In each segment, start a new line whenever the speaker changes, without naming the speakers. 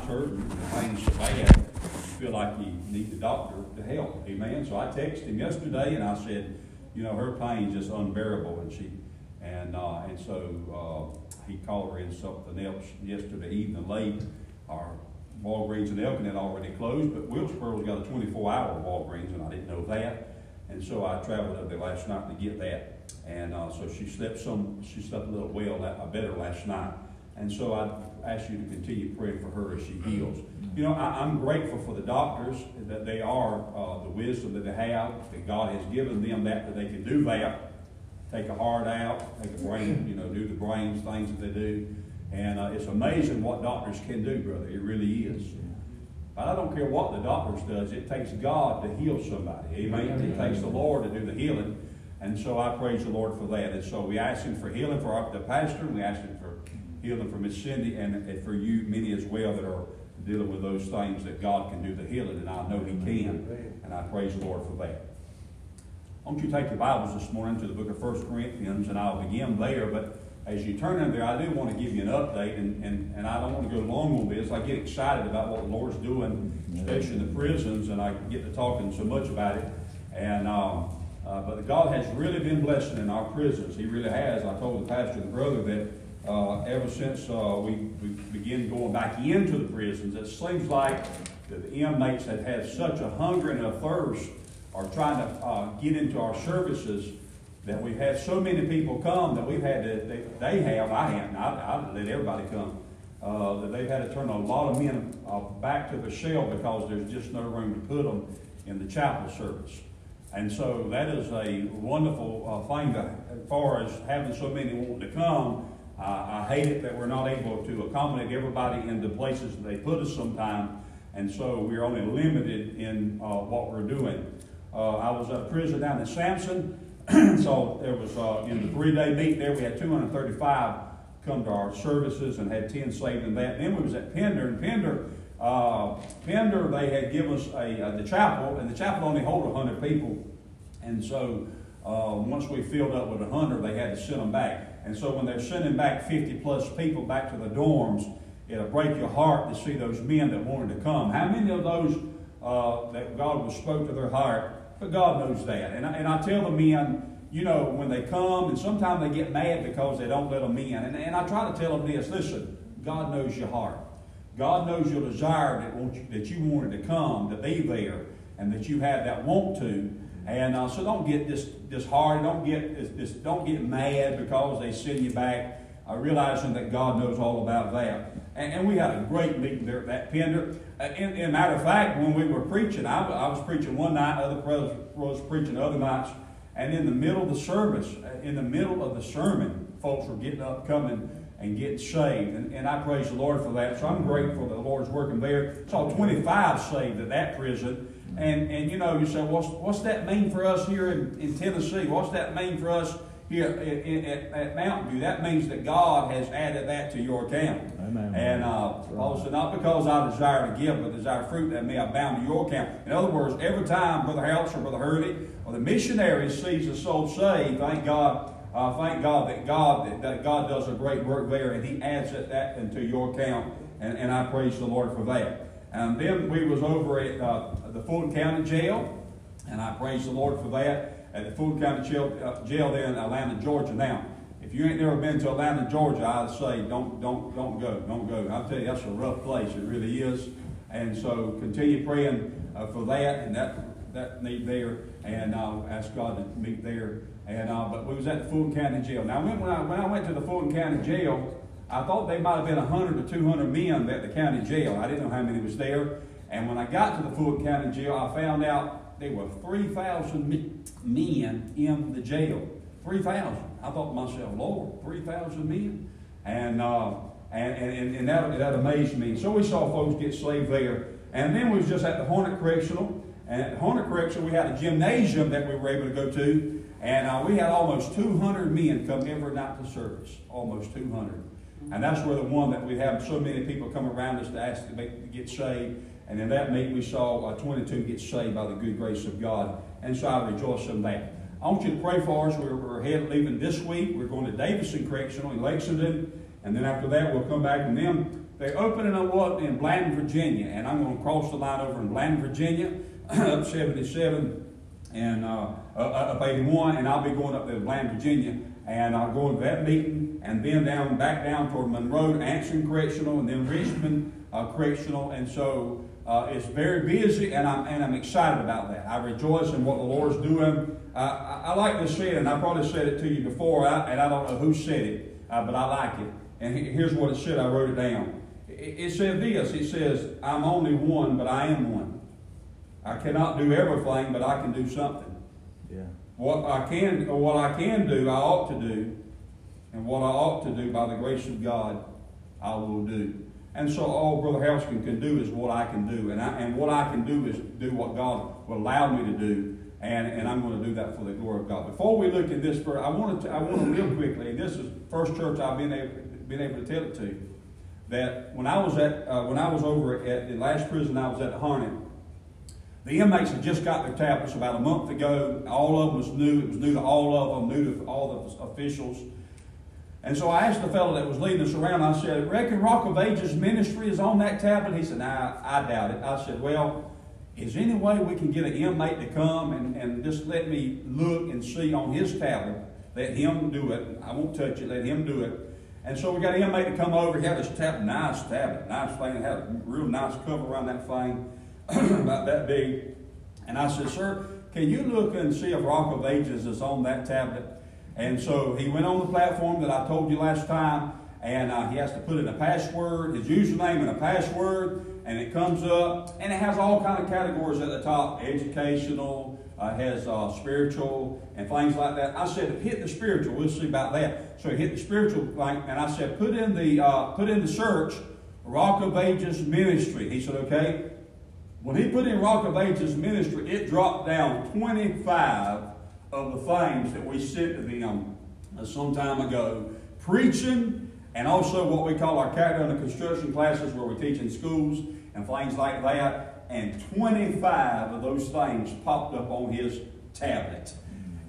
hurting, the pain's so bad, feel like you need the doctor to help. Amen. So I texted him yesterday and I said, you know, her pain's just unbearable, and she, and uh, and so uh, he called her in something else yesterday evening late. Our Walgreens in Elkin had already closed, but Wilkesboro's got a 24-hour Walgreens, and I didn't know that. And so I traveled up there last night to get that. And uh, so she slept some, she slept a little well, uh, better last night. And so I ask you to continue praying for her as she heals. You know, I, am grateful for the doctors that they are, uh, the wisdom that they have, that God has given them that, that they can do that. Take a heart out, take a brain, you know, do the brains things that they do. And uh, it's amazing what doctors can do, brother. It really is. But I don't care what the doctors does. It takes God to heal somebody. Amen. It takes the Lord to do the healing. And so I praise the Lord for that. And so we ask Him for healing for our, the pastor, and we ask Him for healing for Miss Cindy, and, for you, many as well, that are dealing with those things that God can do the healing, and I know He can. And I praise the Lord for that. Won't you take your Bibles this morning to the book of 1 Corinthians, and I'll begin there. But as you turn in there, I do want to give you an update, and, and, and I don't want to go long on this. I get excited about what the Lord's doing, especially in the prisons, and I get to talking so much about it. And um, uh, but God has really been blessing in our prisons. He really has. I told the pastor, the brother, that uh, ever since uh, we, we began going back into the prisons, it seems like the inmates have had such a hunger and a thirst, or trying to uh, get into our services that we've had so many people come that we've had to, they, they have, I haven't, I, I let everybody come, uh, that they've had to turn a lot of men uh, back to the shell because there's just no room to put them in the chapel service. And so that is a wonderful uh, thing as far as having so many wanting to come. Uh, I hate it that we're not able to accommodate everybody in the places they put us sometimes, and so we're only limited in uh, what we're doing. Uh, I was at a prison down in Sampson, so there was uh, in the three-day meet there, we had 235 come to our services and had 10 saved in that. And then we was at Pender, and Pender, uh, Pender, they had given us a, uh, the chapel, and the chapel only hold 100 people. And so uh, once we filled up with 100, they had to send them back. And so when they're sending back 50 plus people back to the dorms, it'll break your heart to see those men that wanted to come. How many of those uh, that God was spoke to their heart but God knows that. And I, and I tell the men, you know, when they come, and sometimes they get mad because they don't let them in. And, and I try to tell them this listen, God knows your heart. God knows your desire that, you, that you wanted to come, to be there, and that you have that want to. And uh, so don't get this disheartened. Don't get this, this, don't get mad because they send you back, uh, realizing that God knows all about that. And, and, we had a great meeting there at that Pender. Uh, in, in matter of fact, when we were preaching, I, I was preaching one night, other brothers was preaching other nights, and in the middle of the service, uh, in the middle of the sermon, folks were getting up, coming and getting saved. And, and I praise the Lord for that. So I'm grateful that the Lord's working there. Saw 25 saved at that prison. And, and you know, you say, what's, what's that mean for us here in, in Tennessee? What's that mean for us here at, at, Mountain View, that means that God has added that to your account. Amen. And uh, also, not because I desire to give, but desire fruit that may abound to your account. In other words, every time Brother Harris or Brother Hurley or the missionary sees a soul saved, thank God. Uh, thank God that God that, that, God does a great work there, and He adds that, that into your account, and, and I praise the Lord for that. And then we was over at uh, the Fulton County Jail, and I praise the Lord for that at the Fulton County jail, uh, jail there in Atlanta, Georgia. Now, if you ain't never been to Atlanta, Georgia, I'd say don't don't don't go, don't go. I'll tell you that's a rough place. It really is. And so continue praying uh, for that and that that need there, and I'll ask God to meet there. And uh, but we was at the Fulton County Jail. Now when, when I when I went to the Fulton County Jail, I thought they might have been 100 to 200 men at the county jail. I didn't know how many was there. And when I got to the Fulton County Jail, I found out there were 3,000 men in the jail. 3,000. I thought to myself, Lord, 3,000 men? And, uh, and, and, and that, that amazed me. So we saw folks get saved there. And then we was just at the Harnett Correctional. And at Harnett Correctional, we had a gymnasium that we were able to go to. And uh, we had almost 200 men come every night to service. Almost 200. And that's where the one that we have so many people come around us to ask to, make, to get saved. And in that meet, we saw uh, 22 get saved by the good grace of God. And so I rejoice in that. I want you to pray for us. We're, we're headed leaving this week. We're going to Davidson Correctional in Lexington. And then after that, we'll come back. And then they're opening up in Blandon, Virginia, and I'm going to cross the line over in Blandon, Virginia, up 77 and uh, up 81, and I'll be going up to Blandon, Virginia, and I'll go to that meeting, and then down back down toward Monroe, Anson Correctional, and then Richmond uh, Correctional, and so uh, it's very busy, and I'm and I'm excited about that. I rejoice in what the Lord's doing. Uh, I, I, like to say it, and I probably said it to you before, and I don't know who said it, uh, but I like it. And here's what it said. I wrote it down. It, it said this. It says, "I'm only one, but I am one. I cannot do everything, but I can do something. Yeah. What I can, or what I can do, I ought to do, and what I ought to do by the grace of God, I will do." And so all Brother Harrelson can do is what I can do. And, I, and what I can do is do what God will allow me to do. And, and I'm going to do that for the glory of God. Before we look at this verse, I want to, I want to real quickly, and this is first church I've been able, been able to tell it to, that when I was at, uh, when I was over at the last prison I was at the Harnett, the inmates had just got their tablets about a month ago. All of them was new. It was new to all of them, new to all the officials. And so I asked the fellow that was leading us around, I said, Reckon Rock of Ages ministry is on that tablet? He said, Nah, I doubt it. I said, Well, is there any way we can get an inmate to come and, and just let me look and see on his tablet? Let him do it. I won't touch it, let him do it. And so we got an inmate to come over. He had this nice tablet, nice thing. It had a real nice cover around that thing, about that big. And I said, Sir, can you look and see if Rock of Ages is on that tablet? And so he went on the platform that I told you last time, and uh, he has to put in a password, his username and a password, and it comes up, and it has all kind of categories at the top: educational, uh, has uh, spiritual, and things like that. I said, hit the spiritual. We'll see about that. So he hit the spiritual thing, and I said, put in the uh, put in the search, Rock of Ages Ministry. He said, okay. When he put in Rock of Ages Ministry, it dropped down 25 of the things that we sent to them uh, some time ago. Preaching, and also what we call our character under construction classes where we teach in schools and things like that. And 25 of those things popped up on his tablet.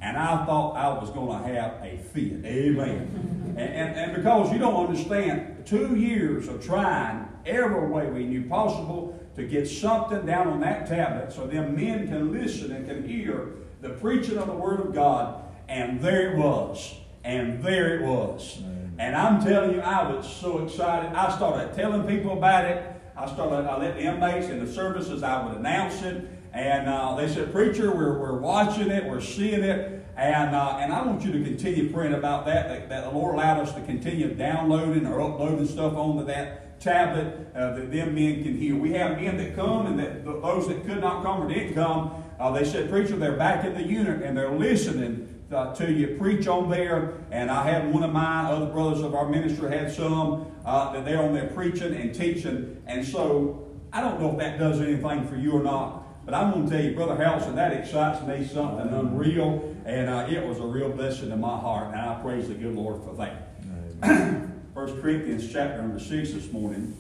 And I thought I was going to have a fit. Amen. and, and, and because you don't understand, two years of trying every way we knew possible to get something down on that tablet so them men can listen and can hear the preaching of the Word of God, and there it was. And there it was. And I'm telling you, I was so excited. I started telling people about it. I started, I let the inmates in the services, I would announce it. And uh, they said, Preacher, we're, we're watching it, we're seeing it. And, uh, and I want you to continue praying about that, that, that, the Lord allowed us to continue downloading or uploading stuff onto that tablet uh, that them men can hear. We have men that come and that those that could not come or didn't come, uh, they said, Preacher, they're back in the unit and they're listening uh, to you preach on there. And I had one of my other brothers of our ministry had some uh, that they're on there preaching and teaching. And so I don't know if that does anything for you or not. But I'm going to tell you, Brother Harrelson, that excites me something unreal. And uh, it was a real blessing to my heart. And I praise the good Lord for that. First Corinthians chapter number 6 this morning.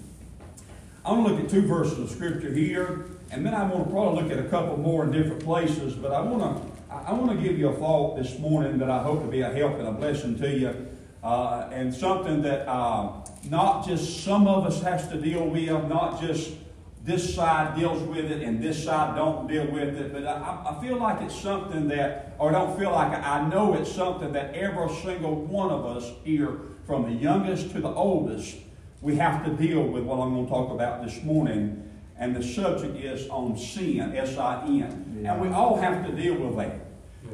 I want to look at two verses of Scripture here. And then I want to probably look at a couple more in different places, but I want to I want to give you a thought this morning that I hope to be a help and a blessing to you, uh, and something that uh, not just some of us has to deal with, not just this side deals with it and this side don't deal with it, but I, I feel like it's something that, or don't feel like I know it's something that every single one of us here, from the youngest to the oldest, we have to deal with what I'm going to talk about this morning and the subject is on sin, S-I-N. Yeah. And we all have to deal with that.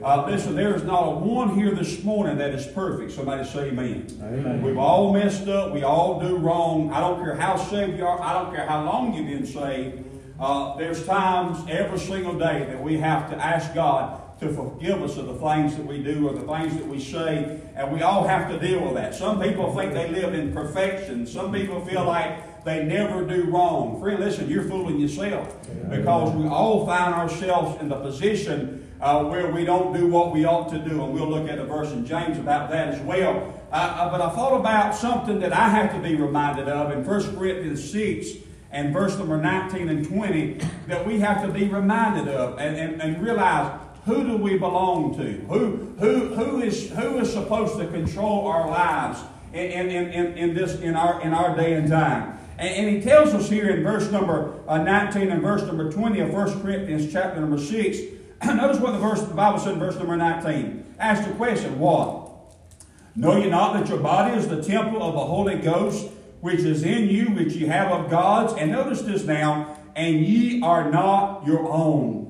Uh, listen, there is not a one here this morning that is perfect. Somebody say amen. amen. We've all messed up. We all do wrong. I don't care how saved you are. I don't care how long you've been saved. Uh, there's times every single day that we have to ask God to forgive us of the things that we do or the things that we say, and we all have to deal with that. Some people think they live in perfection. Some people feel like they never do wrong. Friend, listen, you're fooling yourself because we all find ourselves in the position uh, where we don't do what we ought to do. And we'll look at a verse in James about that as well. Uh, uh, but I thought about something that I have to be reminded of in 1 Corinthians 6 and verse number 19 and 20 that we have to be reminded of and, and, and realize who do we belong to? Who, who, who, is, who is supposed to control our lives in, in, in, in, this, in, our, in our day and time? And, and he tells us here in verse number uh, 19 and verse number 20 of 1 Corinthians chapter number 6. Notice what the verse the Bible said in verse number 19. Ask the question, what? Know ye not that your body is the temple of the Holy Ghost, which is in you, which ye have of God's? And notice this now, and ye are not your own.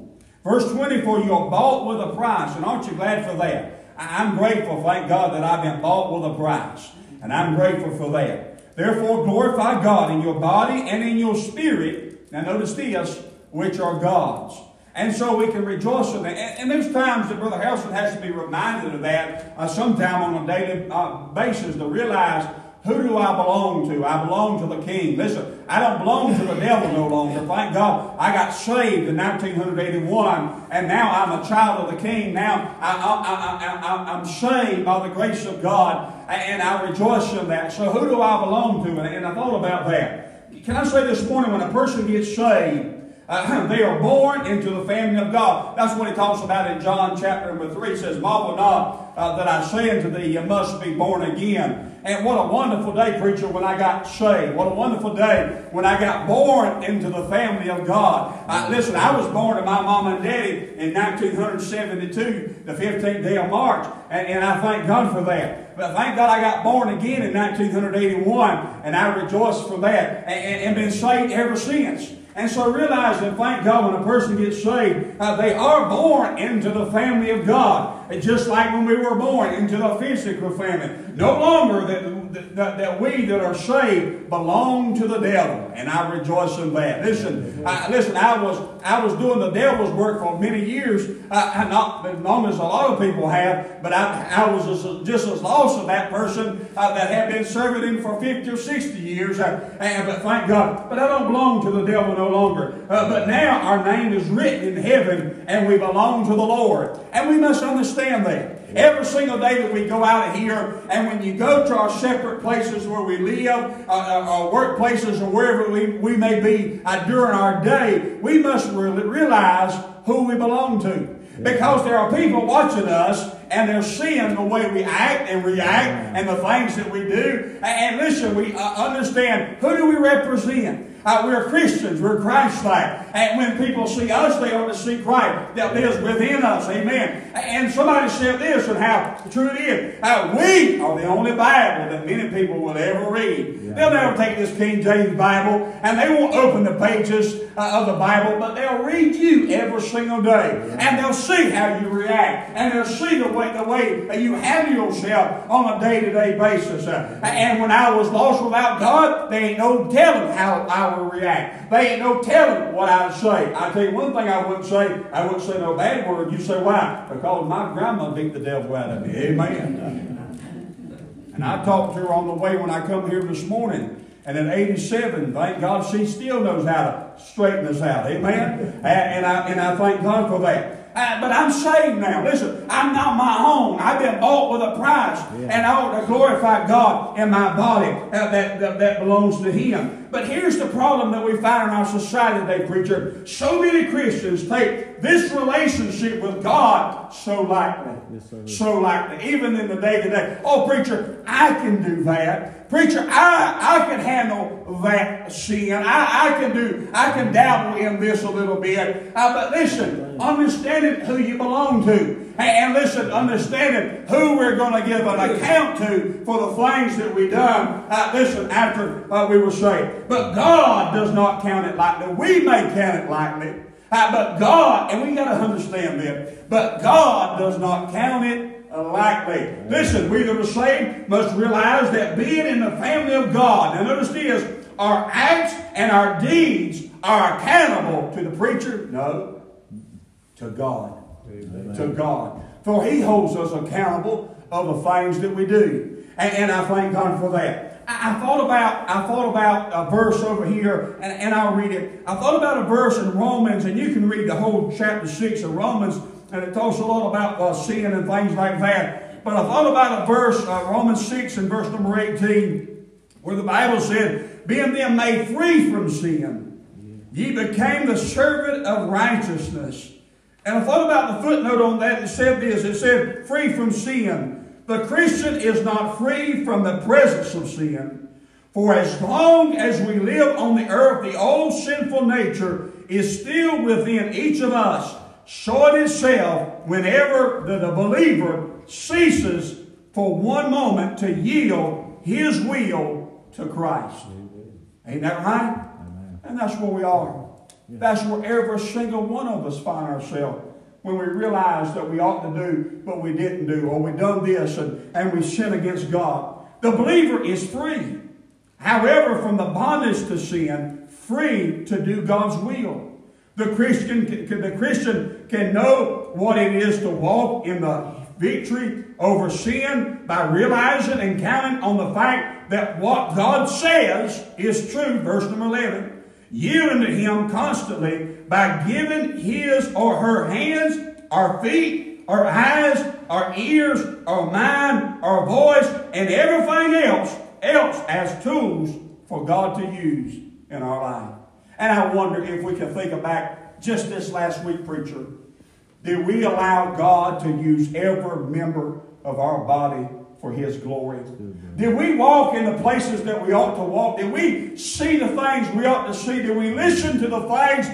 Verse 24, you are bought with a price. And aren't you glad for that? I'm grateful, thank God, that I've been bought with a price. And I'm grateful for that. Therefore, glorify God in your body and in your spirit. Now, notice this, which are God's. And so we can rejoice in that. And, and there's times that Brother Harrelson has to be reminded of that uh, sometime on a daily uh, basis to realize who do I belong to? I belong to the King. Listen, I don't belong to the devil no longer. Thank God I got saved in 1981, and now I'm a child of the King. Now I, am saved by the grace of God, and I rejoice in that. So who do I belong to? And, and I thought about that. Can I say this morning, when a person gets saved, uh, they are born into the family of God. That's what he talks about in John chapter number 3. He says, Marvel not uh, that I say unto thee, you must be born again. And what a wonderful day, preacher, when I got saved. What a wonderful day when I got born into the family of God. Uh, listen, I was born to my mom and daddy in 1972, the 15th day of March. And, and I thank God for that. But thank God I got born again in 1981, and I rejoice for that and, and, and been saved ever since. And so realize that, thank God, when a person gets saved, uh, they are born into the family of God. Just like when we were born into the physical family. No longer that, that, that we that are saved belong to the devil. And I rejoice in that. Listen, I, listen, I was, I was doing the devil's work for many years, uh, not as long as a lot of people have, but I, I was just, just as lost as that person uh, that had been serving him for 50 or 60 years. Uh, and, but thank God. But I don't belong to the devil no longer. Uh, but now our name is written in heaven and we belong to the Lord. And we must understand that. Every single day that we go out of here, and when you go to our separate places where we live, uh, uh our workplaces, or wherever we, we may be uh, during our day, we must really realize who we belong to. Because there are people watching us and they're seeing the way we act and react and the things that we do. And listen, we uh, understand who do we represent? Uh, we're Christians. We're Christ-like. And when people see us, they ought to see Christ that lives within us. Amen. And somebody said this and how true it is. Uh, we are the only Bible that many people will ever read. Yeah. They'll never take this King James Bible and they won't open the pages uh, of the Bible, but they'll read you every single day. Yeah. And they'll see how you react. And they'll see the way, the way you handle yourself on a day-to-day basis. Uh, and when I was lost without God, they ain't no telling how I I would react. They ain't no telling what I'd say. I tell you one thing I wouldn't say, I wouldn't say no bad word. You say why? Because my grandma beat the devil out of me. Amen. and I talked to her on the way when I come here this morning. And in 87, thank God she still knows how to straighten us out. Amen. and, and I and I thank God for that. Uh, but I'm saved now. Listen, I'm not my own. I've been bought with a price. Yeah. And I ought to glorify God in my body uh, that, that, that belongs to Him. But here's the problem that we find in our society today, preacher. So many Christians take this relationship with God so lightly. Yes, so lightly. Even in the day to day. Oh, preacher, I can do that. Preacher, I, I can handle that sin. I, I can do, I can dabble in this a little bit. Uh, but listen, understanding who you belong to. And listen, understanding who we're going to give an account to for the things that we done, uh, listen, after uh, we were saved. But God does not count it lightly. We may count it lightly. Uh, but God, and we got to understand this, but God does not count it lightly. Listen, we that are saved must realize that being in the family of God, now notice this, our acts and our deeds are accountable to the preacher? No, to God. Amen. To God. For He holds us accountable of the things that we do. And, and I thank God for that. I, I, thought about I thought about a verse over here, and, and I'll read it. I thought about a verse in Romans, and you can read the whole chapter 6 of Romans, and it talks a lot about uh, sin and things like that. But I thought about a verse, uh, Romans 6 and verse number 18, where the Bible said, Being then made free from sin, ye became the servant of righteousness. And I thought about the footnote on that. It said this it said, free from sin. The Christian is not free from the presence of sin, For as long as we live on the earth, the old sinful nature is still within each of us, showing itself whenever the, the believer ceases for one moment to yield his will to Christ. Ain't that right? Amen. And that's where we are. That's where every single one of us find ourselves when we realize that we ought to do, but we didn't do, or we done this and, and we sin against God. The believer is free. However, from the bondage to sin, free to do God's will. The Christian, the Christian can know what it is to walk in the victory over sin by realizing and counting on the fact that what God says is true. Verse number 11. Yielding to Him constantly by giving His or her hands, our feet, our eyes, our ears, our mind, our voice, and everything else else as tools for God to use in our life. And I wonder if we can think back just this last week, preacher. Did we allow God to use every member of our body for His glory? Did we walk in the places that we ought to walk? Did we see the things we ought to see? Did we listen to the things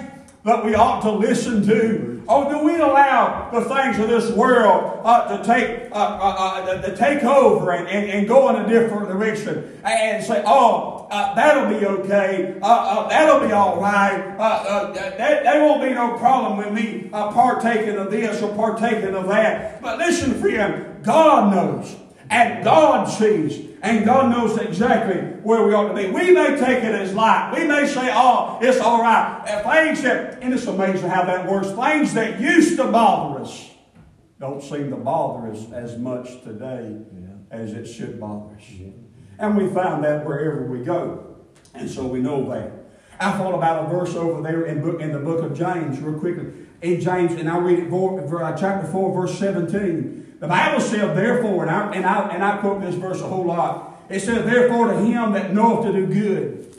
that we ought to listen to? Or do we allow the things of this world uh, to take uh, uh, uh to take over and, and, and, go in a different direction and say, oh, uh, that'll be okay, uh, that'll be all right, that, that won't be no problem with me partaking of this or partaking of that. But listen, friend, God knows and God sees and God knows exactly where we ought to be. We may take it as light. We may say, oh, it's all right. Things that, and it's amazing how that works, things that used to bother us don't seem to bother us as much today yeah. as it should bother us. Yeah. And we find that wherever we go. And so we know that. I thought about a verse over there in, book, in the book of James, real quickly. In James, and I'll read it, for, uh, chapter 4, verse 17. The Bible says, therefore, and I, and, I, and I quote this verse a whole lot. It says, therefore, to him that knoweth to do good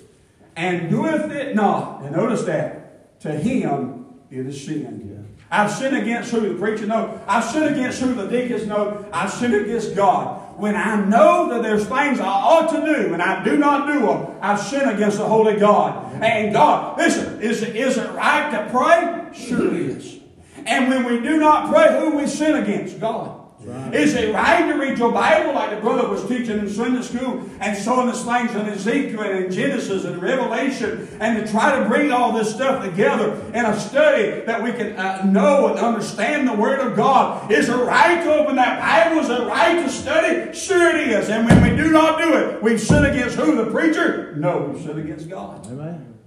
and doeth it not. And notice that. To him it is sin. Yeah. I've sinned against who? The preacher know. I've sinned against who? The deacons know. I've sinned against God. When I know that there's things I ought to do and I do not do them, I've sinned against the Holy God. And God, listen, is, is it right to pray? Sure it is. And when we do not pray, who we sin against? God. Right. Is it right to read your Bible like the brother was teaching in Sunday school and showing us things in Ezekiel and Genesis and Revelation and to try to bring all this stuff together in a study that we can uh, know and understand the Word of God? Is it right to open that Bible? Is it right to study? Sure it is. And when we do not do it, we sin against who? The preacher? No, we sin against God. Amen.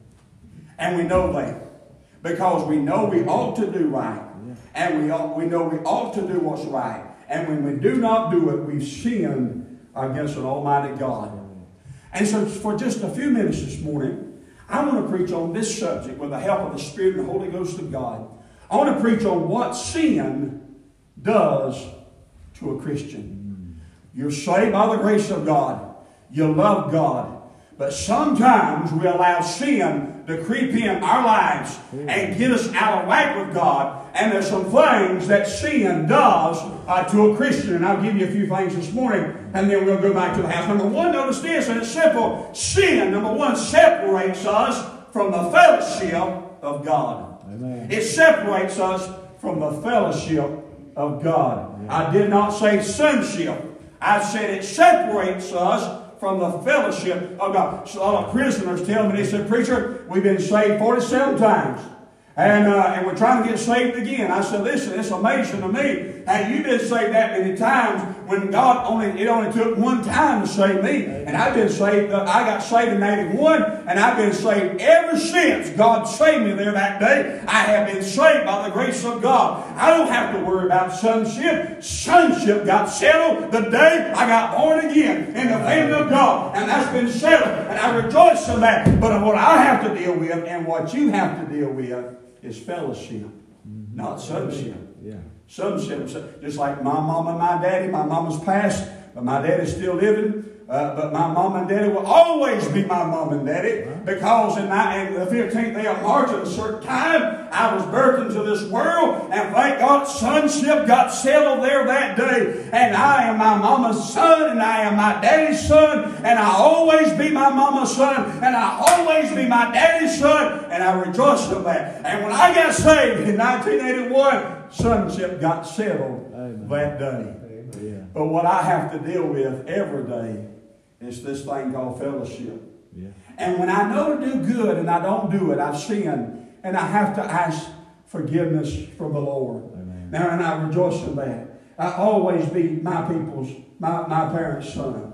And we know that because we know we ought to do right. And we, ought, we know we ought to do what's right. And when we do not do it, we've sinned against an almighty God. And so for just a few minutes this morning, I want to preach on this subject with the help of the Spirit and the Holy Ghost of God. I want to preach on what sin does to a Christian. You're saved by the grace of God. You love God. But sometimes we allow sin to creep in our lives and get us out of whack with God and there's some things that sin does uh, to a Christian. And I'll give you a few things this morning, and then we'll go back to the house. Number one, notice this, and it's simple. Sin, number one, separates us from the fellowship of God. Amen. It separates us from the fellowship of God. Amen. I did not say sonship. I said it separates us from the fellowship of God. So a lot of prisoners tell me, they said, Preacher, we've been saved 47 times. And, uh, and we're trying to get saved again. I said, listen, it's amazing to me how you've been saved that many times when God only, it only took one time to save me. And I've been saved, uh, I got saved in 81, and I've been saved ever since God saved me there that day. I have been saved by the grace of God. I don't have to worry about sonship. Sonship got settled the day I got born again in the family of God. And that's been settled. And I rejoice in that. But what I have to deal with and what you have to deal with is fellowship, not sonship. Yeah. Sonship, just like my mom and my daddy. My mama's passed, but my daddy's still living. Uh, but my mom and daddy will always be my mom and daddy because in, my, in the 15th day of March at a certain time, I was birthed into this world and thank God sonship got settled there that day. And I am my mama's son and I am my daddy's son and I'll always be my mama's son and I'll always be my daddy's son and I rejoice in that. And when I got saved in 1981, sonship got settled Amen. that day. Amen. But what I have to deal with every day is this thing called fellowship. Yeah. And when I know to do good and I don't do it, I've sinned. And I have to ask forgiveness from the Lord. Amen. Now, and I rejoice in that. I always be my people's, my, my parents' son.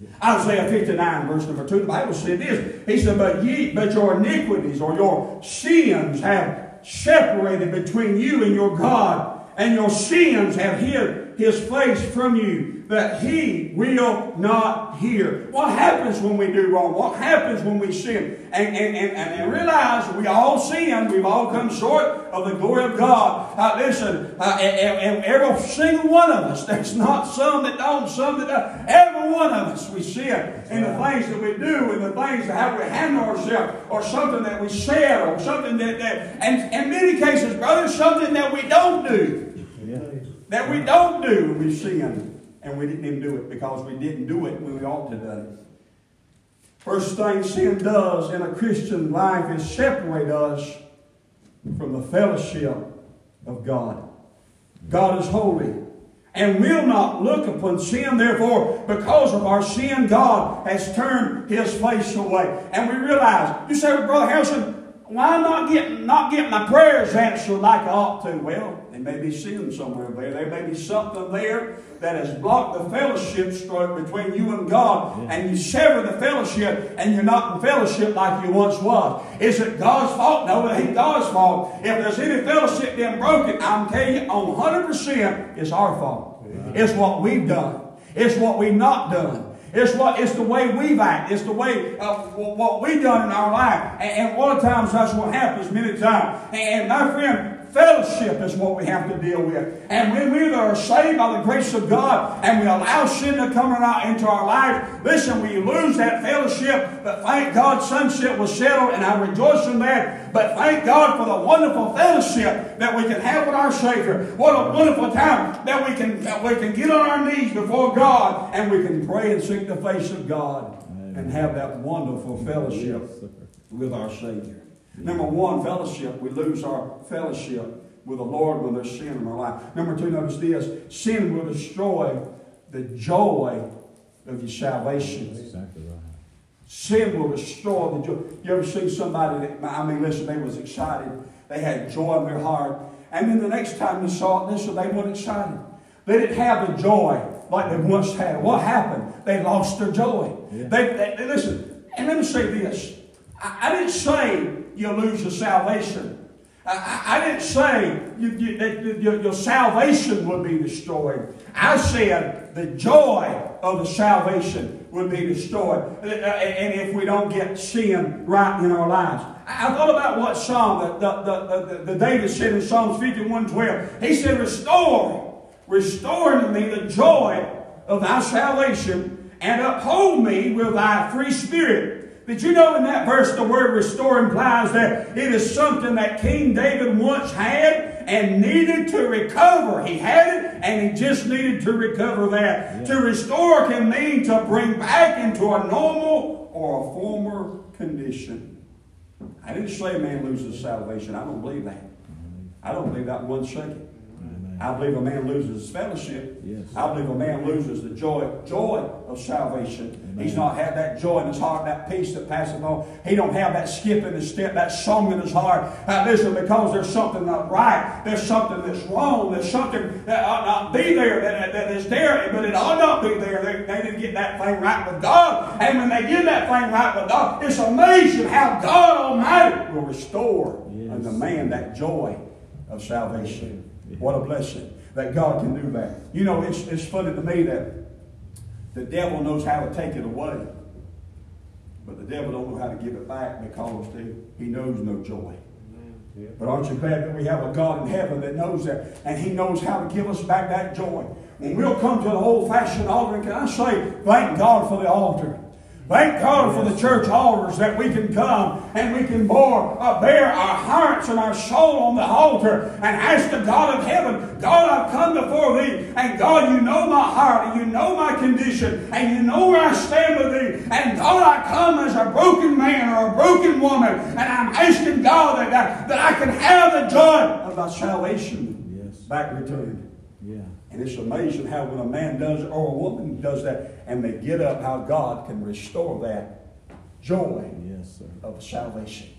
Yeah. Isaiah 59, verse number 2, the Bible said this. He said, But ye, but your iniquities or your sins have separated between you and your God, and your sins have hid his face from you that he will not hear. What happens when we do wrong? What happens when we sin? And, and, and, and realize we all sin. We've all come short of the glory of God. Uh, listen, uh, every single one of us, there's not some that don't, some that don't. Every one of us, we sin in the things that we do, in the things that how we handle ourselves, or something that we said, or something that, that and in many cases, brother, something that we don't do. That we don't do, when we sin and we didn't even do it because we didn't do it when we ought to do it. First thing sin does in a Christian life is separate us from the fellowship of God. God is holy and will not look upon sin. Therefore, because of our sin, God has turned his face away. And we realize, you say, Brother Harrelson, why not get, not get my prayers answered like I ought to? Well, there may be sin somewhere there. There may be something there that has blocked the fellowship stroke between you and God, yeah. and you sever the fellowship, and you're not in fellowship like you once was. Is it God's fault? No, it ain't God's fault. If there's any fellowship being broken, I'm telling you, on 100%, it's our fault. Yeah. It's what we've done. It's what we've not done. It's what it's the way we've acted. It's the way uh, of what we've done in our life. And, and a lot of times that's what happens many times. And, and my friend, Fellowship is what we have to deal with. And when we are saved by the grace of God and we allow sin to come into our life, listen, we lose that fellowship. But thank God, sonship was settled, and I rejoice in that. But thank God for the wonderful fellowship that we can have with our Savior. What a wonderful time that we can, that we can get on our knees before God and we can pray and seek the face of God Amen. and have that wonderful fellowship with our Savior. Number one, fellowship. We lose our fellowship with the Lord when there's sin in our life. Number two, notice this sin will destroy the joy of your salvation. Exactly right. Sin will destroy the joy. You ever see somebody that, I mean, listen, they was excited. They had joy in their heart. And then the next time they saw it, listen, they weren't excited. They didn't have the joy like they once had. What happened? They lost their joy. Yeah. They, they, they, listen, and let me say this. I, I didn't say you'll lose your salvation. I, I didn't say you, you, that your, your salvation would be destroyed. I said the joy of the salvation would be destroyed. Uh, uh, and if we don't get sin right in our lives. I thought about what Psalm the, the, the, the David said in Psalms 51 12. He said, Restore, restore to me the joy of thy salvation, and uphold me with thy free spirit. Did you know in that verse the word restore implies that it is something that King David once had and needed to recover? He had it and he just needed to recover that. Yeah. To restore can mean to bring back into a normal or a former condition. I didn't say a man loses salvation. I don't believe that. I don't believe that one second. I believe a man loses his fellowship. Yes. I believe a man loses the joy, joy of salvation. Amen. He's not had that joy in his heart, that peace that passeth all. He don't have that skip in his step, that song in his heart. Uh, listen, because there's something not right. There's something that's wrong. There's something that ought not be there, that, that is there, but it ought not be there. They, they didn't get that thing right with God. And when they get that thing right with God, it's amazing how God Almighty will restore yes. unto man that joy of salvation. What a blessing that God can do that. You know, it's, it's funny to me that the devil knows how to take it away, but the devil don't know how to give it back because he knows no joy.
Yeah.
But aren't you glad that we have a God in heaven that knows that and He knows how to give us back that joy? When we'll come to the old fashioned altar, can I say, thank God for the altar. Thank God for the church altars that we can come and we can bore, uh, bear our hearts and our soul on the altar and ask the God of heaven, God, I've come before thee, and God, you know my heart, and you know my condition, and you know where I stand with thee, and God, I come as a broken man or a broken woman, and I'm asking God that, that, that I can have the joy of thy salvation
Yes.
back returned. And it's amazing how when a man does or a woman does that and they get up, how God can restore that joy
Yes, sir.
of salvation.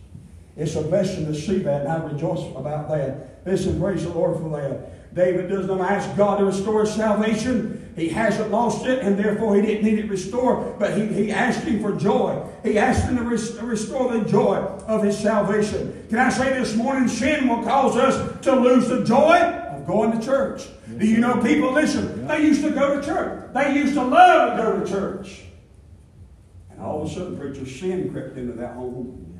It's a blessing to see that, and I rejoice about that. Listen, praise the Lord for that. David does not ask God to restore his salvation. He hasn't lost it, and therefore he didn't need it restored, but he, he asked him for joy. He asked him to res- restore the joy of his salvation. Can I say this morning, sin will cause us to lose the joy of going to church. Do you know people, listen, they used to go to church. They used to love to go to church. And all of a sudden, preacher, sin crept into that home,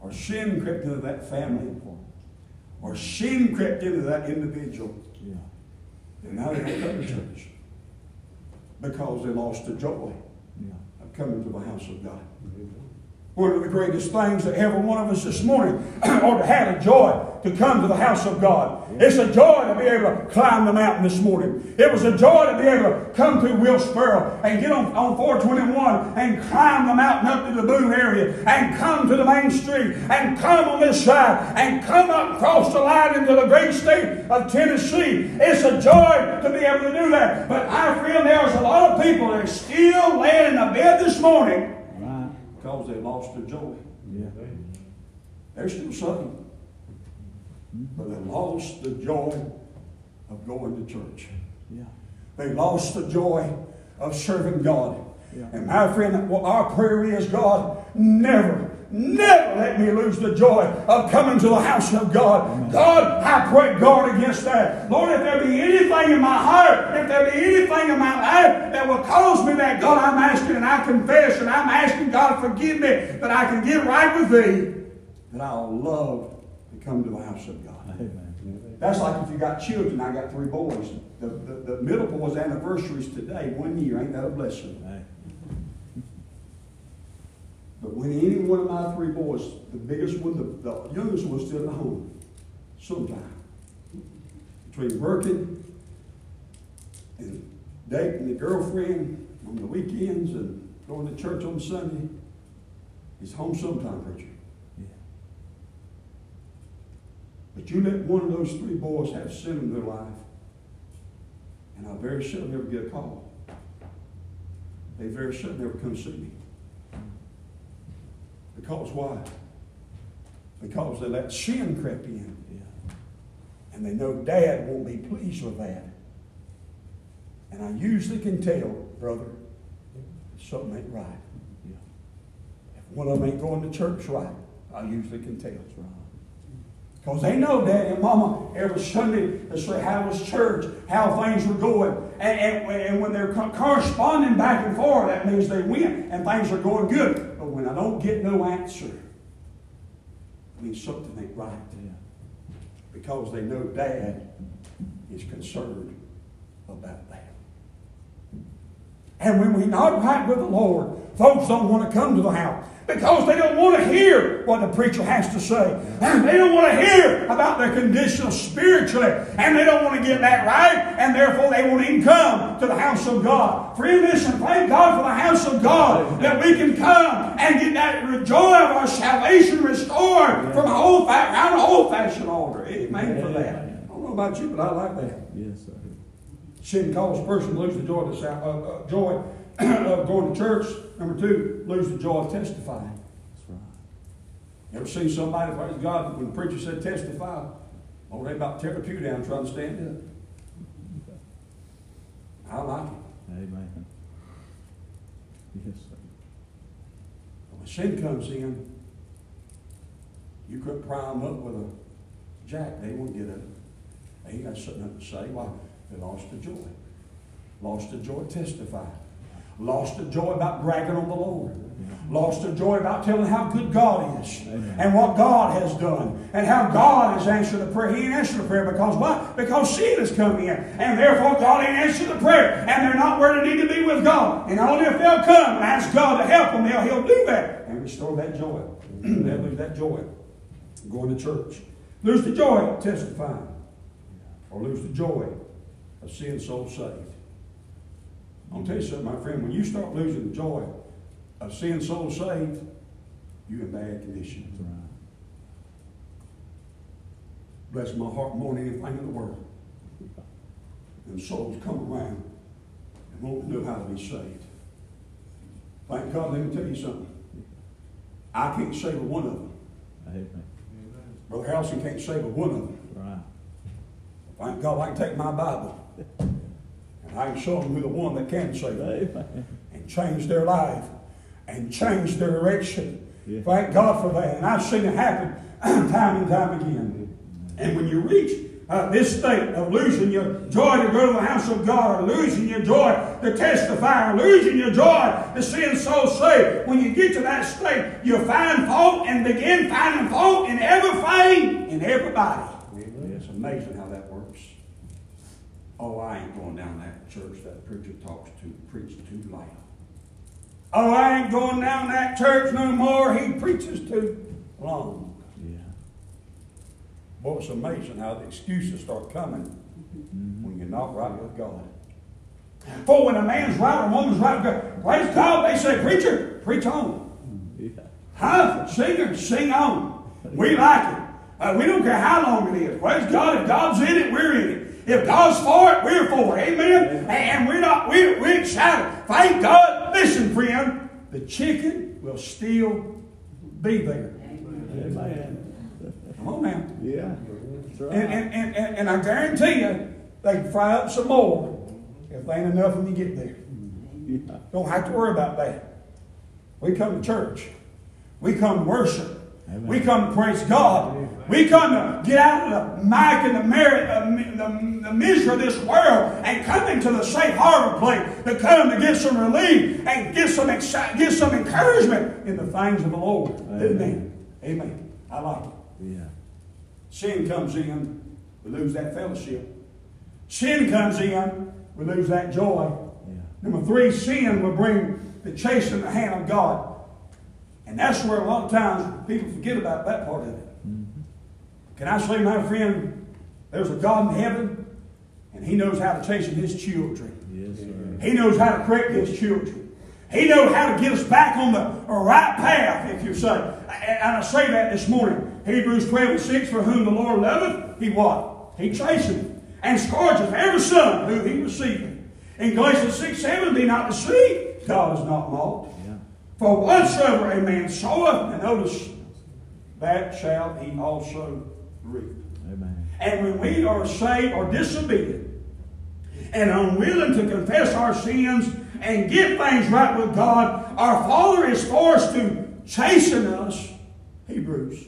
or sin crept into that family, or sin crept into that individual. And now they don't come to church because they lost the joy of coming to the house of God. One of the greatest things that every one of us this morning ought to have a joy to come to the house of God. It's a joy to be able to climb the mountain this morning. It was a joy to be able to come to Wilkesboro and get on, on 421 and climb the mountain up to the Boone area and come to the main street and come on this side and come up across the line into the great state of Tennessee. It's a joy to be able to do that. But I feel there's a lot of people that are still laying in the bed this morning. Because they lost their joy.
Yeah.
They're still saved. But they lost the joy of going to church.
Yeah.
They lost the joy of serving God.
Yeah.
And my friend, our prayer is, God, never, never let me lose the joy of coming to the house of God. God, I pray guard against that. Lord, if there be anything in my heart, if there be anything in my life that will cause me that, God, I'm asking and I confess and I'm asking God forgive me that I can get right with Thee, that I'll love to come to the house of God.
Amen.
That's like if you got children. I got three boys. The, the, the middle boy's anniversary is today, one year. Ain't that a blessing?
Hey.
But when any one of my three boys, the biggest one, the, the youngest one, still at home, sometime. Between working and dating the girlfriend on the weekends and going to church on Sunday, he's home sometime, preacher.
Yeah.
But you let one of those three boys have sin in their life, and I very seldom ever get a call. They very seldom ever come see me. Because why? Because they let sin creep in,
Yeah.
and they know Dad won't be pleased with that. And I usually can tell, brother, something ain't right.
Yeah.
If one of them ain't going to church right, I usually can tell.
It's right.
Because mm. they know Daddy and Mama every Sunday to say how was church, how things were going. And, and, and when they're co- corresponding back and forth, that means they win and things are going good. I don't get no answer, it means something ain't right.
Yeah.
Because they know Dad is concerned about that. And when we're not right with the Lord, folks don't want to come to the house because they don't want to hear what the preacher has to say. And they don't want to hear about their condition spiritually. And they don't want to get that right. And therefore they won't even come to the house of God. Friend, listen, thank God for the house of God that we can come and get that joy of our salvation restored from an old, around an old-fashioned altar. Amen for that. I don't know about you, but I like that.
Yes, sir.
Sin causes a person to lose the joy of, the, sal- uh, uh, joy of going to church. Number two, lose the joy of testifying.
That's right.
Ever seen somebody, praise God, when the preacher said testify, oh, they about to tear the pew down trying to stand up. I like it.
Amen. Yes, sir.
When sin comes in, you couldn't pry them up with a jack. They won't get up. They ain't got something to say. Why? They lost the joy. Lost the joy of testifying. Lost the joy about bragging on the Lord. Lost the joy about telling how good God is and what God has done and how God has answered the prayer. He ain't answered the prayer because why? Because sin has come in. And therefore God ain't answered the prayer. And they're not where they need to be with God. And only if they'll come and ask God to help them, he'll, he'll do that and restore that joy. they'll lose that joy going to church. Lose the joy testifying. Or lose the joy of seeing souls saved. I'll tell you something, my friend, when you start losing the joy of seeing souls saved, you're in bad condition.
That's right.
Bless my heart more than anything in the world. And souls come around and won't know how to be saved. Thank God, let me tell you something. I can't save a one of them.
Amen.
Brother Harrelson can't save a one of them.
Right.
Thank God I can take my Bible and I can show them who the one that can save them
Amen.
and change their life and change their direction.
Yeah.
Thank God for that. And I've seen it happen time and time again. And when you reach uh, this state of losing your joy to go to the house of God, or losing your joy to testify, or losing your joy to seeing souls saved, when you get to that state, you find fault and begin finding fault in everything and everybody. It's amazing how that works. Oh, I ain't going down church that preacher talks to, preaches too loud. Oh, I ain't going down that church no more. He preaches too long.
Yeah.
Boy, it's amazing how the excuses start coming when you're not right with God. For when a man's right or a woman's right with God, praise God, they say, preacher, preach on.
Yeah.
Huh? Singer, sing on. We like it. Uh, we don't care how long it is. Praise God. If God's in it, we're in it. If God's for it, we're for it. Amen. And we're not, we're, we're excited. Thank God. Listen, friend, the chicken will still be there.
Amen.
Come on now.
Yeah. Right.
And, and, and, and, I guarantee you, they can fry up some more if there ain't enough when you get there.
Yeah.
Don't have to worry about that. We come to church. We come to worship.
Amen.
We come to praise God. We come to get out of the mic and the merit, uh, the, the misery of this world and come into the safe harbor place to come to get some relief and get some exci- get some encouragement in the things of the Lord.
Amen.
Amen. Amen. I like it.
Yeah.
Sin comes in, we lose that fellowship. Sin comes in, we lose that joy.
Yeah.
Number three, sin will bring the chase in the hand of God. And that's where a lot of times people forget about that part of it. Mm-hmm. Can I say, my friend, there's a God in heaven, and He knows how to chasten His children.
Yes, sir.
He knows how to correct His children. He knows how to get us back on the right path, if you say. And I say that this morning. Hebrews 12 and 6, for whom the Lord loveth, He what? He chasteneth and scourgeth every son who He receiveth. In Galatians 6, 7, be not deceived. God is not mocked. For whatsoever a man soweth, and notice, that shall he also reap.
Amen.
And when we are saved or disobedient and unwilling to confess our sins and get things right with God, our Father is forced to chasten us, Hebrews,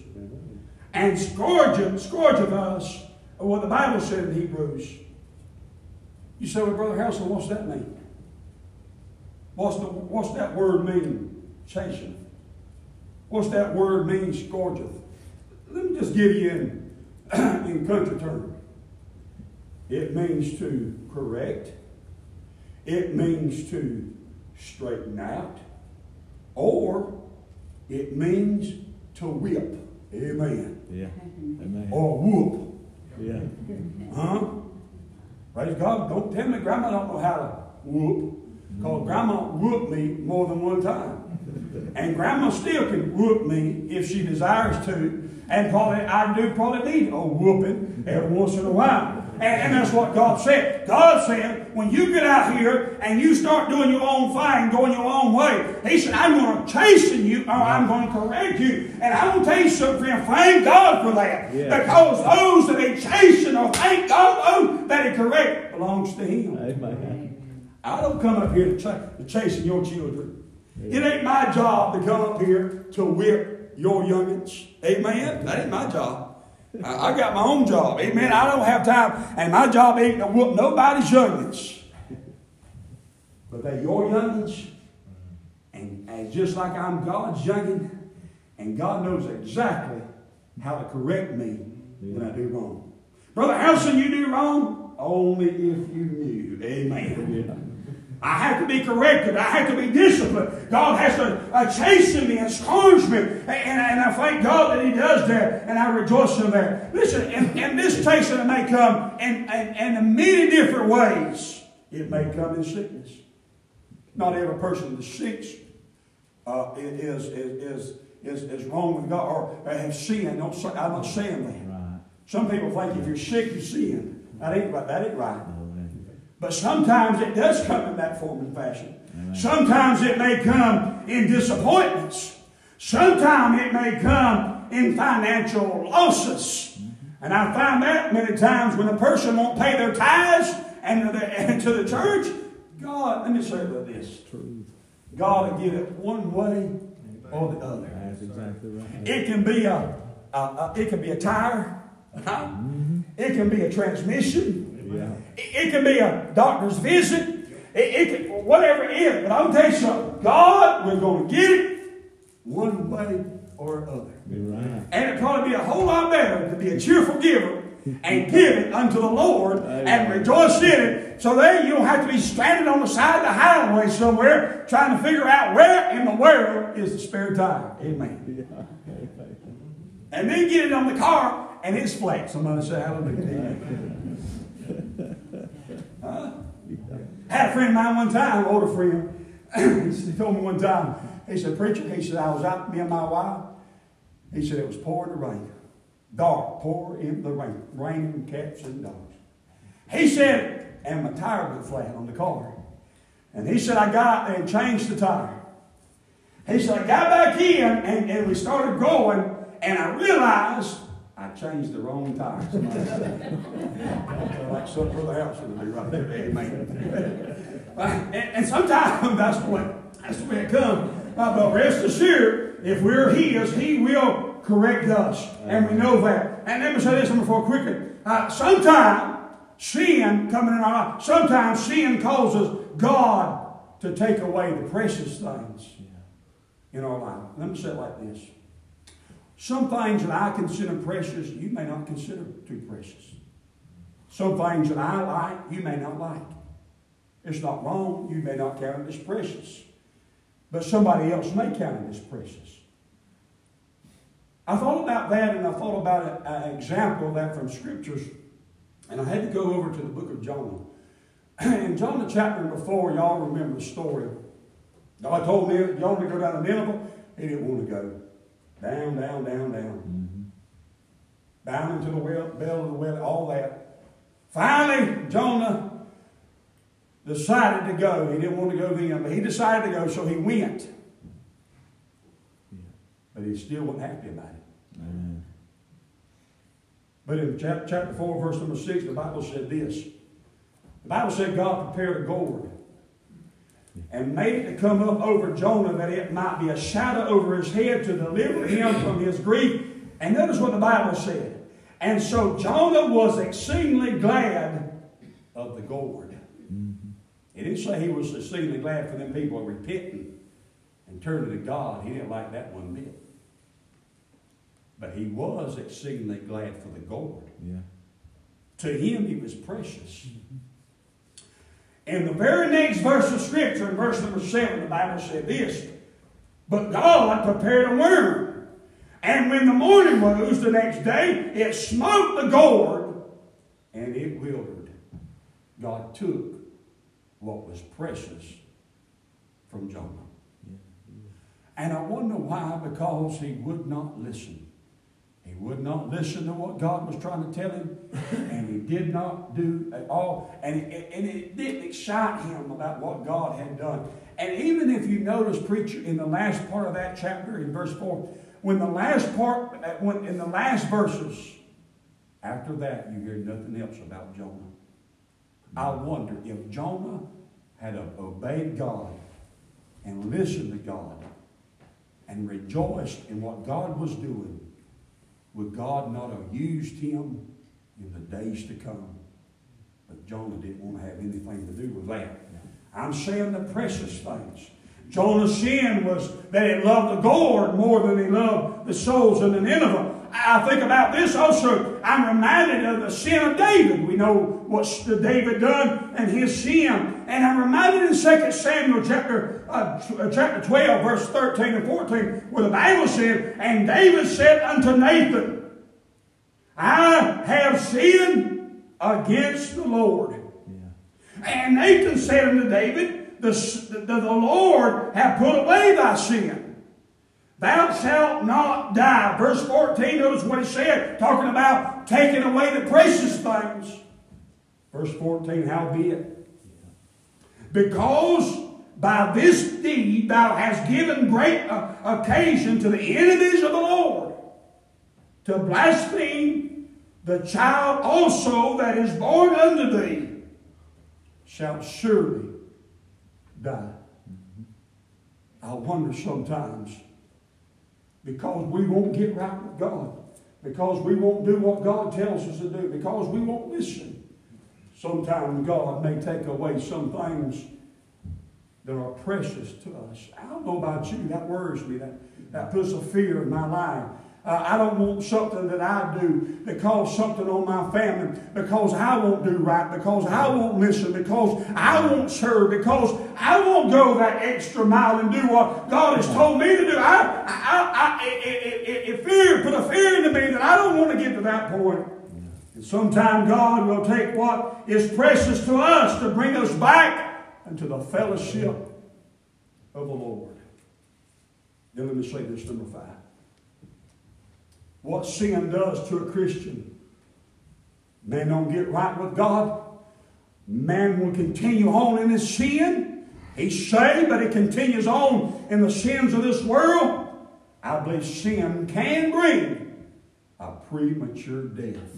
and scourge, scourge of us, or what the Bible said in Hebrews. You say, well, Brother Harrelson, what's that mean? What's, the, what's that word mean, chasten? What's that word mean, scourgeth? Let me just give you in, in country terms. It means to correct. It means to straighten out. Or it means to whip. Amen.
Yeah. Amen.
Or whoop.
Yeah.
Huh? Praise God. Don't tell me grandma don't know how to whoop. Because mm-hmm. grandma whooped me more than one time. And grandma still can whoop me if she desires to. And probably I do probably need a whooping every once in a while. And, and that's what God said. God said, when you get out here and you start doing your own thing, going your own way, He said, I'm going to chasten you or I'm going to correct you. And I'm going to tell you something, friend, thank God for that.
Yeah.
Because those that He chasten or oh, thank God those that He correct belongs to Him.
Amen.
I don't come up here to, ch- to chasing your children. It ain't my job to come up here to whip your youngins. Amen? That ain't my job. I, I got my own job. Amen? I don't have time, and my job ain't to whoop nobody's youngins. But they're your youngins. And, and just like I'm God's youngin, and God knows exactly how to correct me when I do wrong. Brother Harrelson, you do wrong? Only if you knew. Amen. I have to be corrected. I have to be disciplined. God has to uh, chasten me and scourge me. And, and, I thank God that He does that. And I rejoice in that. Listen, and, and this chastening may come in, in, in many different ways. It may come in sickness. Not every person that's sick uh, is, is, is, is wrong with God or have sinned. Don't say, I'm not saying that.
Right.
Some people think if you're sick, you sin. That ain't right. That ain't right. But sometimes it does come in that form and fashion.
Amen.
Sometimes it may come in disappointments. Sometimes it may come in financial losses. And I find that many times when a person won't pay their tithes and to the, and to the church, God, let me say like this.
Truth.
God will get it one way or the other.
That's exactly right.
It can be a, a, a it can be a tire. Mm-hmm. It can be a transmission.
Yeah.
It, it can be a doctor's visit. It, it can, whatever it is. But I'll tell you something. God, we're going to get it one way or other.
Right.
And it'd probably be a whole lot better to be a cheerful giver and give it unto the Lord and rejoice in it. So then you don't have to be stranded on the side of the highway somewhere trying to figure out where in the world is the spare tire. Amen. And then get it on the car and it's flat. Somebody say hallelujah. Huh? Had a friend of mine one time, older friend. he told me one time, he said, Preacher, he said, I was out, me and my wife. He said, it was pouring the rain. Dark, pour in the rain. Raining cats and dogs. He said, and my tire went flat on the car. And he said, I got and changed the tire. He said, I got back in and, and we started going, and I realized I changed the wrong tire. like something for the house would be right there. Amen. and, and sometimes that's what that's the way it comes. Uh, but rest assured, if we're His, He will correct us, and we know that. And let me say this before quickly. Uh, sometimes sin coming in our life. Sometimes sin causes God to take away the precious things in our life. Let me say it like this. Some things that I consider precious, you may not consider too precious. Some things that I like, you may not like. It's not wrong, you may not count it as precious. But somebody else may count it as precious. I thought about that and I thought about an example of that from scriptures. And I had to go over to the book of Jonah. In Jonah chapter number 4, y'all remember the story. God told me Jonah to go down to Nineveh. He didn't want to go. Down, down, down, down. Mm-hmm. Down into the well, belly of the well, all that. Finally, Jonah decided to go. He didn't want to go then, but he decided to go, so he went. But he still wasn't happy about it.
Amen.
But in chapter 4, verse number 6, the Bible said this. The Bible said God prepared a gourd and made it to come up over Jonah that it might be a shadow over his head to deliver him from his grief. And notice what the Bible said. And so Jonah was exceedingly glad of the gourd. He didn't say he was exceedingly glad for them people repenting and turning to God. He didn't like that one bit. But he was exceedingly glad for the gourd.
Yeah.
To him, it was precious. Mm-hmm. In the very next verse of Scripture, in verse number 7, the Bible said this But God prepared a worm. And when the morning rose the next day, it smote the gourd and it withered. God took what was precious from Jonah. And I wonder why, because he would not listen. He would not listen to what God was trying to tell him, and he did not do at all. And it, and it didn't excite him about what God had done. And even if you notice, preacher, in the last part of that chapter, in verse 4, when the last part, uh, when in the last verses, after that, you hear nothing else about Jonah. I wonder if Jonah had obeyed God and listened to God and rejoiced in what God was doing, would God not have used him in the days to come? But Jonah didn't want to have anything to do with that. I'm saying the precious things. Jonah's sin was that he loved the gourd more than he loved the souls in the Nineveh. I think about this also. I'm reminded of the sin of David. We know what David done and his sin. And I'm reminded in 2 Samuel chapter, uh, uh chapter 12, verse 13 and 14, where the Bible said, And David said unto Nathan, I have sinned against the Lord. Yeah. And Nathan said unto David, the, the, the Lord hath put away thy sin. Thou shalt not die. Verse 14, notice what he said, talking about taking away the precious things. Verse 14, howbeit, because by this deed thou hast given great occasion to the enemies of the Lord to blaspheme the child also that is born unto thee shall surely die. I wonder sometimes because we won't get right with God, because we won't do what God tells us to do, because we won't listen. Sometimes God may take away some things that are precious to us. I don't know about you, that worries me. That, that puts a fear in my life. Uh, I don't want something that I do that cause something on my family because I won't do right, because I won't listen, because I won't serve, because I won't go that extra mile and do what God has told me to do. I, I, I, it, it, it, fear, put a fear into me that I don't want to get to that point. And sometime God will take what is precious to us to bring us back into the fellowship of the Lord. Then let me say this, number five what sin does to a Christian. Man don't get right with God. Man will continue on in his sin. He's saved, but he continues on in the sins of this world. I believe sin can bring a premature death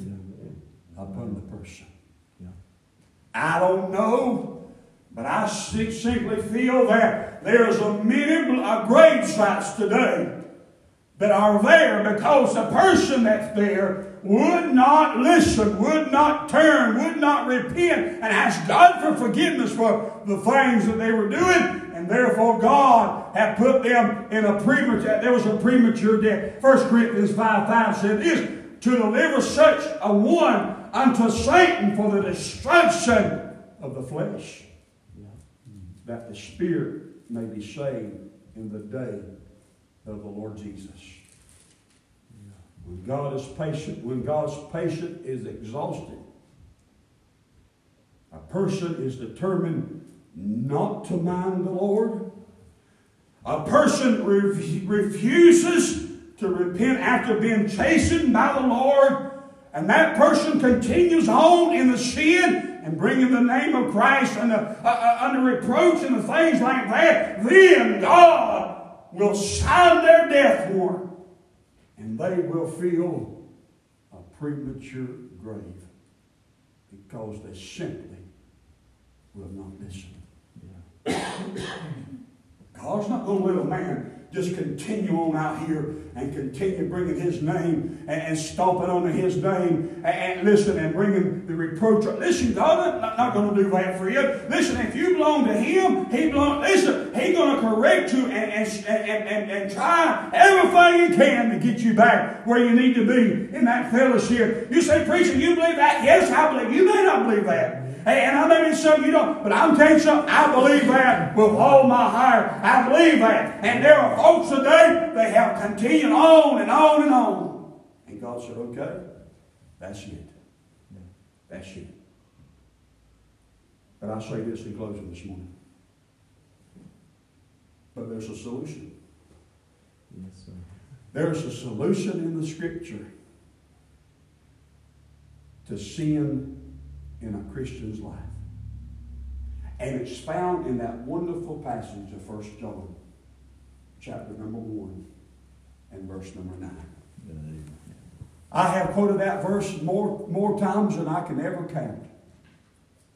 upon the person. I don't know, but I simply feel that there's a many grave sites today that are there because the person that's there would not listen, would not turn, would not repent, and ask God for forgiveness for the things that they were doing, and therefore God had put them in a premature, there was a premature death. 1 Corinthians 5 5 said this, to deliver such a one unto Satan for the destruction of the flesh, that the spirit may be saved in the day of the Lord Jesus. When God is patient, when God's patient is exhausted, a person is determined not to mind the Lord. A person refuses to repent after being chastened by the Lord, and that person continues on in the sin and bringing the name of Christ under, uh, uh, under reproach and the things like that, then God will sign their death warrant and they will feel a premature grave because they simply will not listen. Yeah. God's not going to let a man just continue on out here and continue bringing his name and, and stomping under his name and, and, listen and bringing the reproach. Listen, God not, not going to do that for you. Listen, if you belong to him, he belong. Listen, he's going to correct you and, and, and, and, and try everything he can to get you back where you need to be in that fellowship. You say, preacher, you believe that? Yes, I believe. You may not believe that. Hey, and I may be some you don't, but I'm telling you something, I believe that with all my heart. I believe that. And there are folks today, they have continued on and on and on. And God said, okay, that's it. That's it. But I say this in closing this morning. But there's a solution. Yes, sir. There's a solution in the scripture to sin in a Christian's life. And it's found in that wonderful passage of 1 John, chapter number 1 and verse number 9. I have quoted that verse more, more times than I can ever count.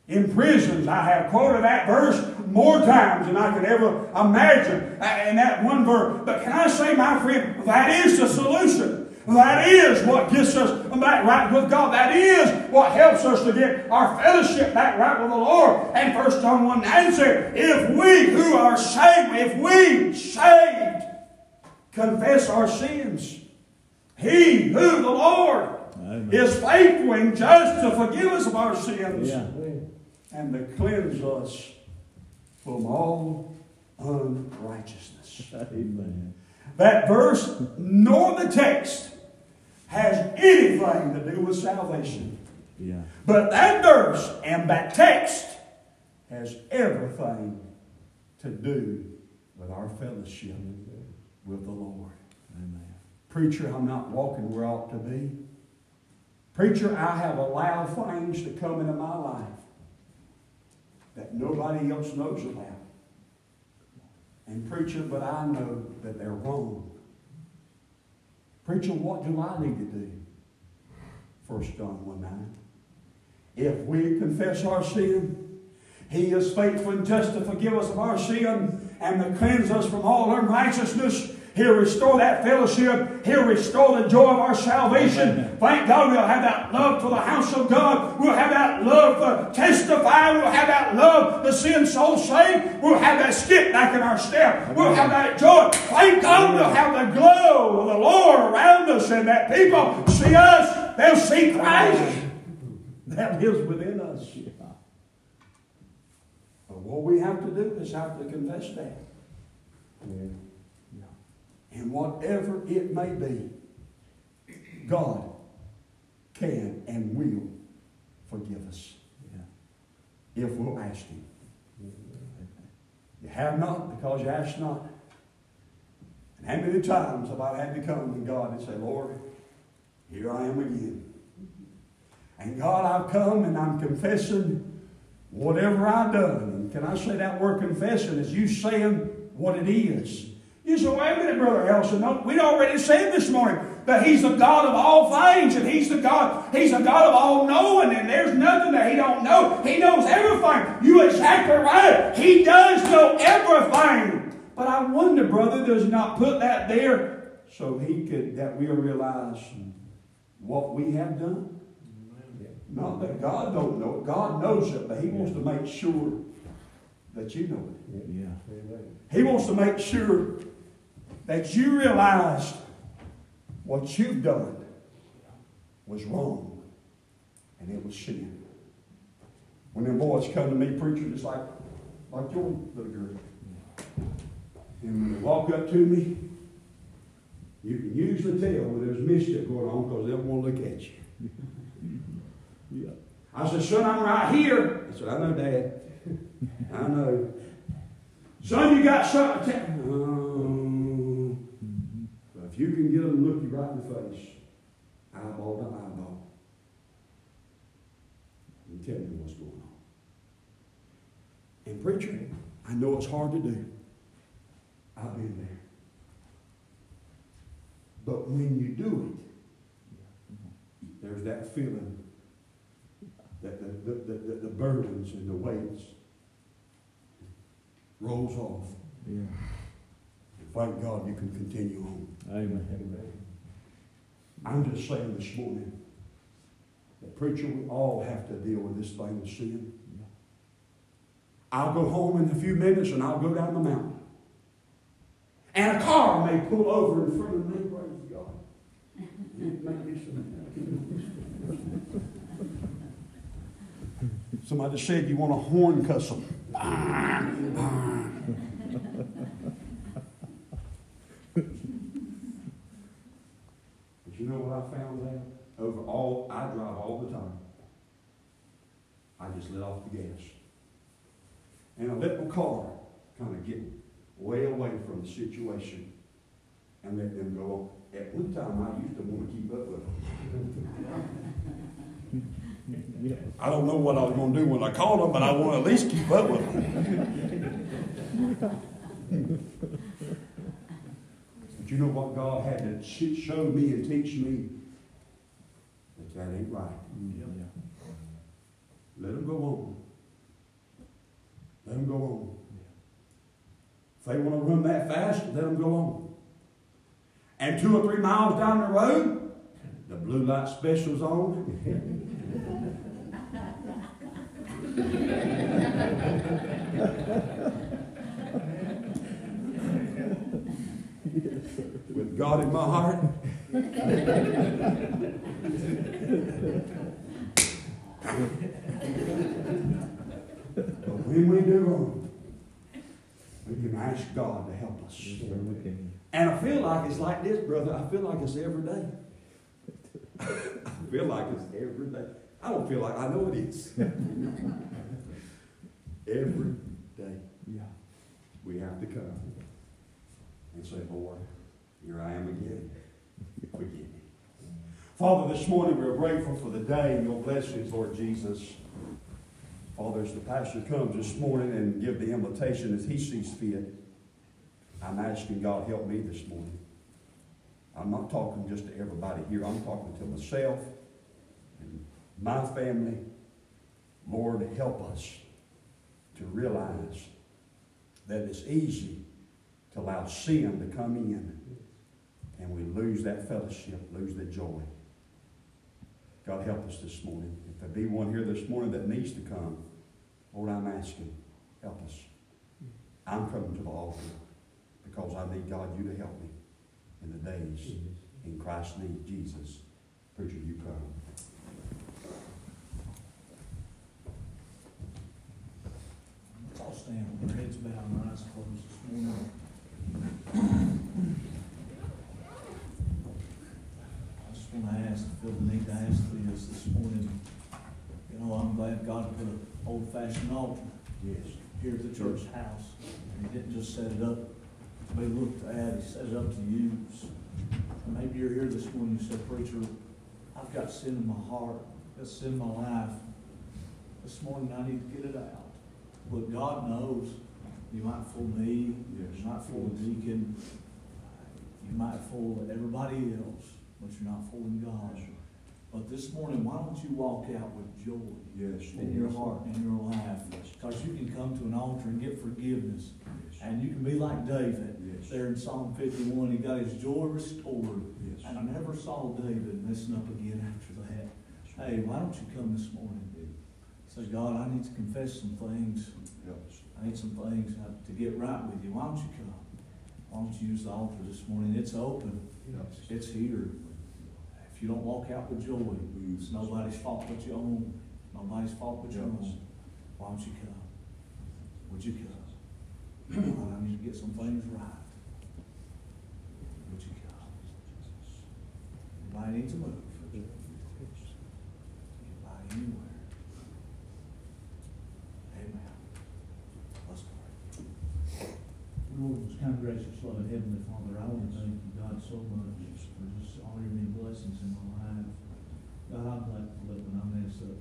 In prisons, I have quoted that verse more times than I could ever imagine in that one verse. But can I say, my friend, that is the solution. That is what gets us back right with God. That is what helps us to get our fellowship back right with the Lord. And First John 1 answer, if we who are saved, if we saved, confess our sins, he who the Lord
Amen.
is faithful and just to forgive us of our sins
Yeah.
and to cleanse us from all unrighteousness.
Amen.
That verse nor the text has anything to do with salvation.
Yeah.
But that verse and that text has everything to do with our fellowship with the Lord.
Amen.
Preacher, I'm not walking where I ought to be. Preacher, I have allowed things to come into my life that nobody else knows about. And preacher, but I know that they're wrong. Preacher, what do I need to do? First John 1 9. If we confess our sin, he is faithful and just to forgive us of our sin and to cleanse us from all unrighteousness. He'll restore that fellowship. He'll restore the joy of our salvation. Thank God we'll have that love for the house of God. We'll have that love to testify. We'll have that love to see and soul saved. We'll have that skip back in our step. We'll have that joy. Thank God we'll have the glow of the Lord around us and that people see us. They'll see Christ that lives within us. But what we have to do is have to confess that.
Yeah.
And whatever it may be, God can and will forgive us
Yeah.
if we'll ask Him. You have not because you ask not. And how many times have I had to come to God and say, Lord, here I am again. And God, I've come and I'm confessing whatever I've done. And can I say that word confession is you saying what it is. You say, wait a minute, Brother Elson. No, we'd already said this morning that He's the God of all things, and He's the God, He's the God of all knowing, and there's nothing that He don't know. He knows everything. You exactly right. He does know everything. But I wonder, brother, does He not put that there so He could that we'll realize what we have done? Not that God don't know it. God knows it, but He wants to make sure that you know it.
Yeah.
He wants to make sure that you realized what you've done was wrong and it was sin. When them boys come to me preaching, just like, like your little girl. And when they walk up to me, you can usually tell when there's mischief going on because they don't want to look at you.
Yeah.
I said, son, I'm right here. I said, I know, Dad. I know. Son, you got something to tell if you can get them to look you right in the face, eyeball to eyeball, and tell me what's going on. And preacher, I know it's hard to do. I've been there. But when you do it, there's that feeling that the, the, the, the, burdens and the weights rolls off.
Yeah.
Thank God you can continue on.
Amen.
I'm just saying this morning that preacher, we all have to deal with this thing of sin. I'll go home in a few minutes and I'll go down the mountain. And a car may pull over in front of me, praise God. Make me some- Somebody said you want a horn cuss them. But you know what I found out? Over all, I drive all the time. I just let off the gas. And I let my car kind of get way away from the situation and let them go on. At one time, I used to want to keep up with them. I don't know what I was going to do when I called them, but I want to at least keep up with them. but you know what God had to show me and teach me? That that ain't right. Mm-hmm.
Yeah.
Let them go on. Let them go on. If they want to run that fast, let them go on. And two or three miles down the road, the blue light special's on. With God in my heart. But when we do wrong, we can ask God to help us. And I feel like it's like this, brother. I feel like it's every day. I feel like it's every day. I don't feel like I know it is. every day
Yeah.
we have to come and say, Lord, here I am again. Forgive me. Father, this morning we're grateful for the day and your blessings, Lord Jesus. Father, as the pastor comes this morning and give the invitation as he sees fit, I'm asking God help me this morning. I'm not talking just to everybody here. I'm talking to myself and my family. Lord, help us to realize that it's easy to allow sin to come in and we lose that fellowship, lose the joy. God help us this morning. If there be one here this morning that needs to come, Lord, I'm asking, help us. I'm coming to the altar because I need God, you to help me in the days. In Christ's name, Jesus. Preacher, you come.
All stand with our heads bowed and eyes closed this morning. I just want to ask, feel the need to ask this morning. You know, I'm glad God put an old-fashioned altar
Yes.
here at the church house. And he didn't just set it up to be looked at, he set it up to use. And maybe you're here this morning, you said, preacher, I've got sin in my heart, I've got sin in my life. This morning I need to get it out. But God knows, you might fool me,
Yes.
you might fool the deacon, you might fool everybody else, but you're not fooling God. But this morning, why don't you walk out with joy?
Yes.
in your heart, in your life. Because you can come to an altar and get forgiveness. And you can be like David.
Yes.
There in Psalm 51, he got his joy restored.
Yes.
And I never saw David messing up again after that. Hey, why don't you come this morning? Say, God, I need to confess some things. I need some things to get right with you. Why don't you come? Why don't you use the altar this morning? It's open. It's here. You don't walk out with joy, it's nobody's fault but your own. Nobody's fault but your own. Why don't you come? Would you come? I need to get some things right. Would you come? Anybody need to move? Anybody anywhere? Amen. Let's pray.
Lord, most kind, gracious, loving Heavenly Father, I want to thank you, God, so much all your many blessings in my life. God, I'm thankful that when I mess up,